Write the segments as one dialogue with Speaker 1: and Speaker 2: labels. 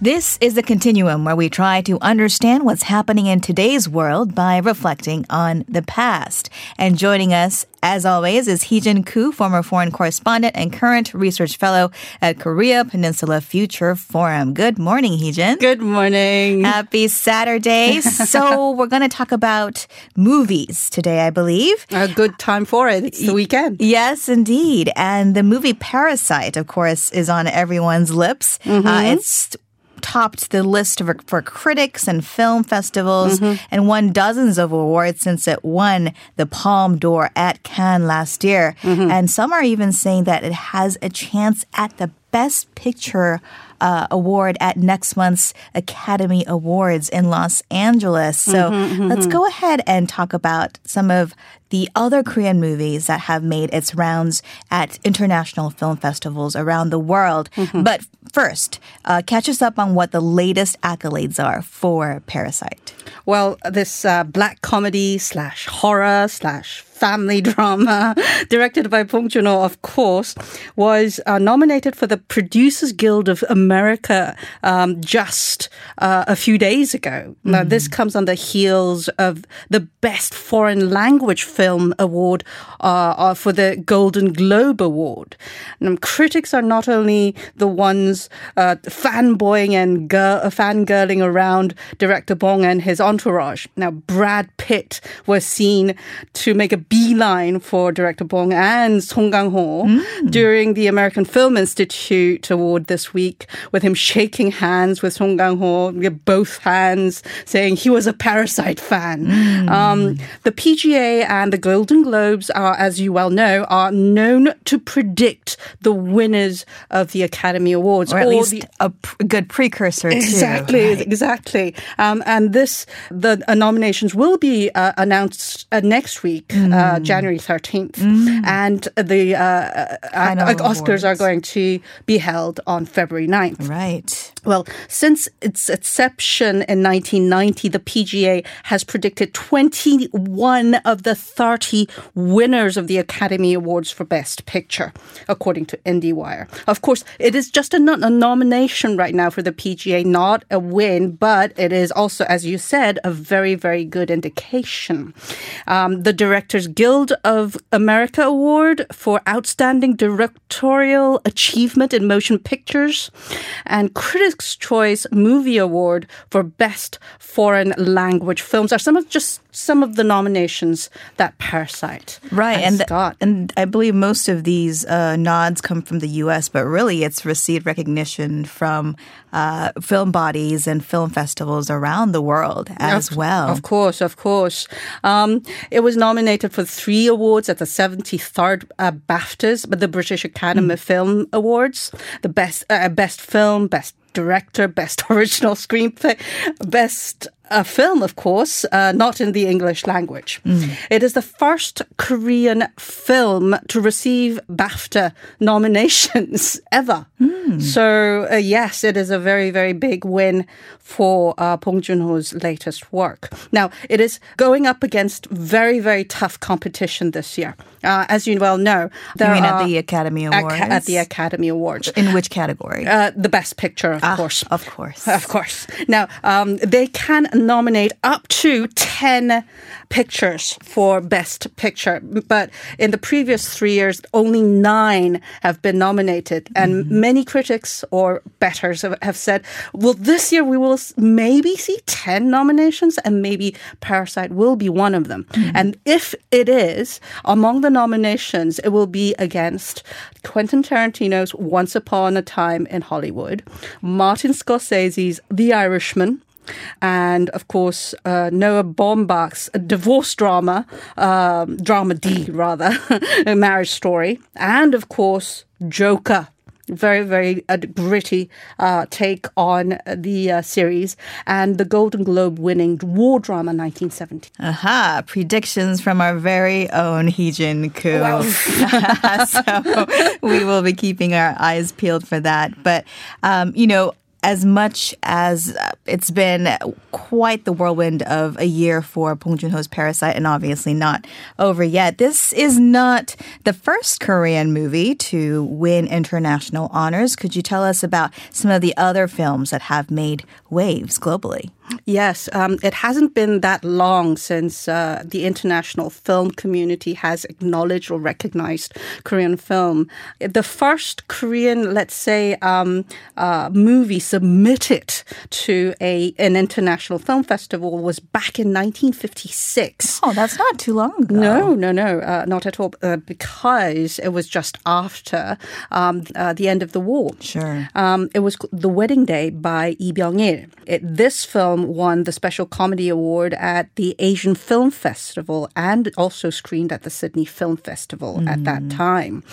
Speaker 1: This is the continuum where we try to understand what's happening in today's world by reflecting on the past. And joining us, as always, is Heejin Koo, former foreign correspondent and current research fellow at Korea Peninsula Future Forum. Good morning, Heejin.
Speaker 2: Good morning.
Speaker 1: Happy Saturday. so we're going to talk about movies today, I believe.
Speaker 2: A good time for it. It's the weekend.
Speaker 1: Yes, indeed. And the movie Parasite, of course, is on everyone's lips. Uh, it's topped the list for, for critics and film festivals mm-hmm. and won dozens of awards since it won the Palme d'Or at Cannes last year. Mm-hmm. And some are even saying that it has a chance at the Best Picture uh, award at next month's Academy Awards in Los Angeles. So let's go ahead and talk about some of the other Korean movies that have made its rounds at international film festivals around the world. But first, uh, catch us up on what the latest accolades are for Parasite.
Speaker 2: Well, this uh, black comedy slash horror slash family drama, directed by Bong Joon-ho, of course, was uh, nominated for the Producers Guild of America um, just uh, a few days ago. Now, this comes on the heels of the Best Foreign Language Film Award uh, uh, for the Golden Globe Award. And critics are not only the ones uh, fanboying and girl, fangirling around director Bong and his entourage. Now, Brad Pitt was seen to make a beeline for director Bong and Song Kang-ho during the American Film Institute award this week, with him shaking hands with Song Kang-ho, with both hands, saying he was a Parasite fan. Um, the PGA and the Golden Globes are, as you well know, are known to predict the winners of the Academy Awards,
Speaker 1: Or at least
Speaker 2: the
Speaker 1: a pr- good precursor
Speaker 2: Exactly,
Speaker 1: to.
Speaker 2: exactly. Um, and this, the uh, nominations will be uh, announced uh, next week,
Speaker 1: Mm.
Speaker 2: uh, January 13th. And the uh, Oscars are going to be held on February 9th.
Speaker 1: Right.
Speaker 2: Well, since its inception in 1990, the PGA has predicted 21 of the 30 winners of the Academy Awards for Best Picture, according to IndieWire. Of course, it is just a, a nomination right now for the PGA, not a win, but it is also, as you said, a very, very good indication. Um, the Directors Guild of America Award for Outstanding Directorial Achievement in Motion Pictures and Critics' Choice Movie Award for Best Foreign Language Films are some of just some of the nominations that Parasite
Speaker 1: Right, and
Speaker 2: got.
Speaker 1: and I believe most of these uh, nods come from the U.S., but really it's received recognition from uh, film bodies and film festivals around the world as
Speaker 2: Of-
Speaker 1: well.
Speaker 2: Of course, of course. Um, it was nominated for three awards at the 73rd uh, BAFTAs, but the British Academy Film Awards, the best uh, best film, best director, best original screenplay, best uh, film, of course, uh, not in the English language. It is the first Korean film to receive BAFTA nominations ever. So, uh, yes, it is a very, very big win for uh, Bong Joon-ho's latest work. Now, it is going up against very, very tough competition this year. Uh, as you well know,
Speaker 1: you mean at the Academy
Speaker 2: Aca-
Speaker 1: Awards?
Speaker 2: at the Academy Awards.
Speaker 1: In which category?
Speaker 2: Uh, the best picture, of
Speaker 1: Ah,
Speaker 2: course.
Speaker 1: Of course.
Speaker 2: Of course. Now, um, they can nominate up to 10 pictures for Best Picture. But in the previous three years, only nine have been nominated. And mm-hmm. many critics or betters have, have said, well, this year we will maybe see 10 nominations and maybe Parasite will be one of them. Mm-hmm. And if it is, among the nominations, it will be against Quentin Tarantino's Once Upon a Time in Hollywood, Martin Scorsese's The Irishman, and of course uh, Noah Baumbach's divorce drama, um, drama D rather, a marriage story, and of course Joker. Very, very uh, gritty uh, take on the uh, series and the Golden Globe winning war drama 1917.
Speaker 1: Aha, predictions from our very own Heejin Koo. so we will be keeping our eyes peeled for that. But, um, you know, as much as uh, it's been quite the whirlwind of a year for Bong Joon-ho's Parasite and obviously not over yet, this is not the first Korean movie to win international honors. Could you tell us about some of the other films that have made waves globally?
Speaker 2: Yes, um, it hasn't been that long since uh, the international film community has acknowledged or recognized Korean film. The first Korean, let's say, um, uh, movie submitted to a an international film festival was back in 1956.
Speaker 1: Oh, that's not too long ago.
Speaker 2: No, no, no, uh, not at all. Uh, because it was just after um, uh, the end of the war.
Speaker 1: Sure.
Speaker 2: Um, it was The Wedding Day by Lee Byung-il. It, this film won the Special Comedy Award at the Asian Film Festival and also screened at the Sydney Film Festival at that time.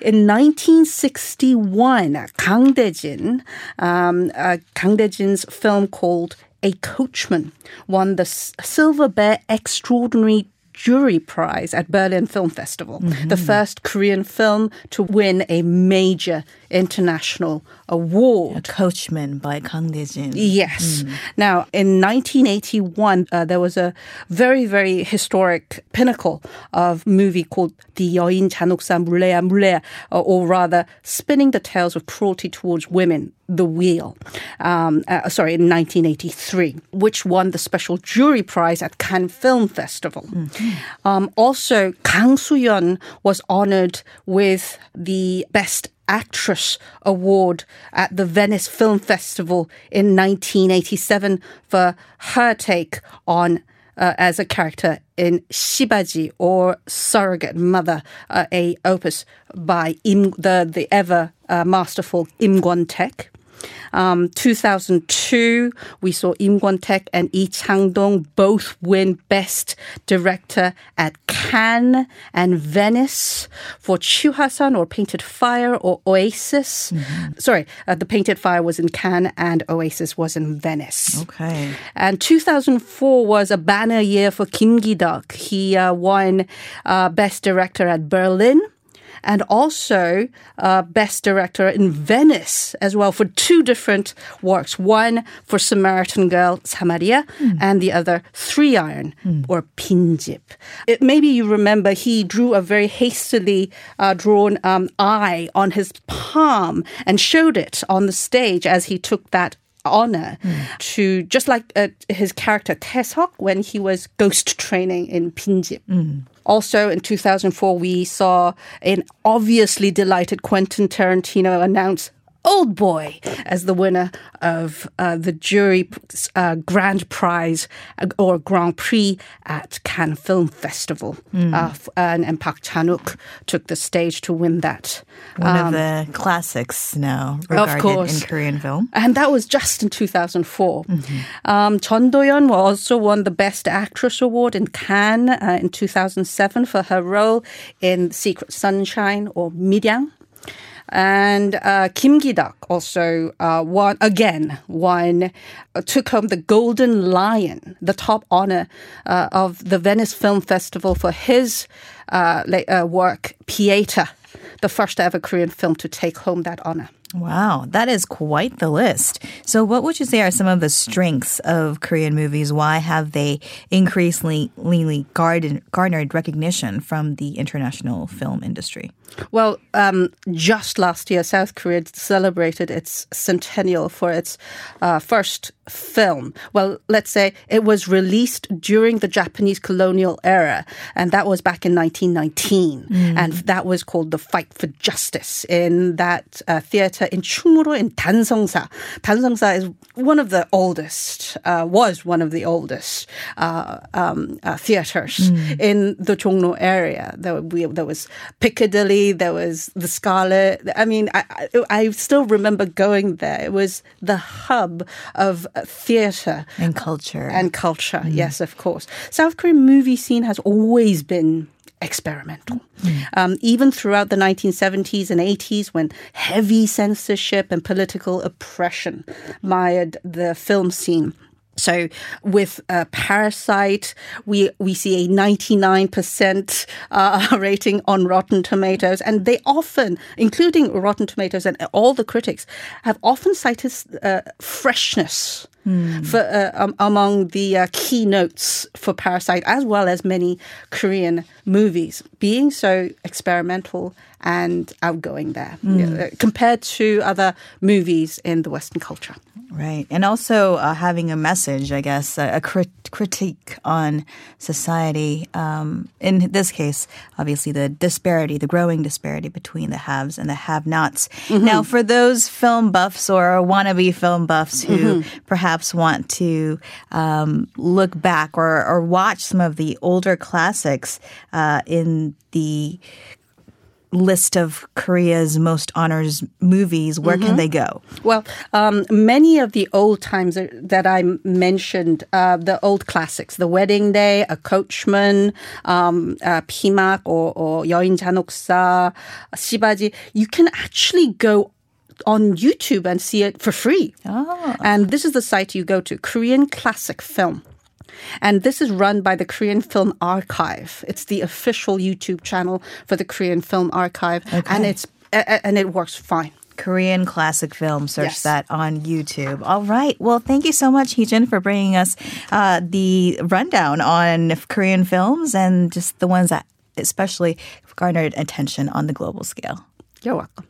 Speaker 2: In 1961, Kang Dae-jin, um, uh, Kang Dae-jin's film called A Coachman won the S- Silver Bear Extraordinary Jury Prize at Berlin Film Festival, mm-hmm. the first Korean film to win a major international award.
Speaker 1: A coachman by Kang Dae-jin.
Speaker 2: Yes. Mm. Now, in 1981, uh, there was a very, very historic pinnacle of movie called The Yoin Januksa Mulea Mulea, or rather, Spinning the Tales of Cruelty Towards Women the Wheel, um, uh, sorry, in 1983, which won the special jury prize at Cannes Film Festival. Um, also, Kang Soo-yeon was honored with the Best Actress Award at the Venice Film Festival in 1987 for her take on uh, as a character in Shibaji or Surrogate Mother, uh, a opus by Im, the the ever uh, masterful Im Kwon-taek. Um, 2002, we saw Im Kwon-taek and Lee Chang-dong both win Best Director at Cannes and Venice for Chihwaseon or Painted Fire or Oasis. Sorry, uh, the Painted Fire was in Cannes and Oasis was in Venice.
Speaker 1: Okay.
Speaker 2: And 2004 was a banner year for Kim Gi-duk. He uh, won uh, Best Director at Berlin and also uh, Best Director in Venice as well for two different works. One for Samaritan Girl, Samaria, and the other Three Iron or Pinjip. It, maybe you remember he drew a very hastily uh, drawn um, eye on his palm and showed it on the stage as he took that honor to just like uh, his character Taesok when he was ghost training in Pinjip. Also in 2004, we saw an obviously delighted Quentin Tarantino announce Old Boy as the winner of uh, the jury uh, grand prize uh, or Grand Prix at Cannes Film Festival. Uh, f- and, and Park Chan-wook took the stage to win that.
Speaker 1: One of the classics now regarded
Speaker 2: course.
Speaker 1: in Korean film.
Speaker 2: And that was just in 2004. Um, Chun Do-yeon also won the Best Actress Award in Cannes uh, in 2007 for her role in Secret Sunshine or Miryang. And uh, Kim Gi-duk also uh, won again. Won, uh, took home the Golden Lion, the top honor uh, of the Venice Film Festival for his uh, uh, work Pieta, the first ever Korean film to take home that honor.
Speaker 1: Wow, that is quite the list. So, what would you say are some of the strengths of Korean movies? Why have they increasingly garnered, garnered recognition from the international film industry?
Speaker 2: Well, um, just last year, South Korea celebrated its centennial for its uh, first film. Well, let's say it was released during the Japanese colonial era, and that was back in 1919. And that was called The Fight for Justice in that uh, theater in Chungmuro in Dansongsa. Dansongsa is one of the oldest, uh, was one of the oldest uh, um, uh, theaters in the Jongno area. There, we, there was Piccadilly, there was the Scarlet. I mean, I, I, I still remember going there. It was the hub of theater
Speaker 1: And culture.
Speaker 2: and culture. Yes, of course. South Korean movie scene has always been experimental. Um, even throughout the 1970s and 80s, when heavy censorship and political oppression mired the film scene. So with uh, Parasite, we we see a 99% uh, rating on Rotten Tomatoes, and they often, including Rotten Tomatoes and all the critics, have often cited uh, freshness. For uh, um, among the uh, keynotes for Parasite, as well as many Korean movies, being so experimental and outgoing there uh, compared to other movies in the Western culture.
Speaker 1: Right. And also uh, having a message, I guess, a, a crit- critique on society. Um, in this case, obviously, the disparity, the growing disparity between the haves and the have nots. Now, for those film buffs or wannabe film buffs who perhaps want to um, look back or, or watch some of the older classics uh, in the list of Korea's most honors movies, where can they go?
Speaker 2: Well, um, many of the old times that I mentioned, uh, the old classics, The Wedding Day, A Coachman, um, uh, 피막 or, or 여인 잔혹사, 시바지, you can actually go on YouTube and see it for free. And this is the site you go to, Korean Classic Film. And this is run by the Korean Film Archive. It's the official YouTube channel for the Korean Film Archive, and it's and it works fine.
Speaker 1: Korean classic film. Search
Speaker 2: Yes.
Speaker 1: that on YouTube. All right. Well, thank you so much, Heejin, for bringing us uh, the rundown on Korean films and just the ones that especially garnered attention on the global scale.
Speaker 2: You're welcome.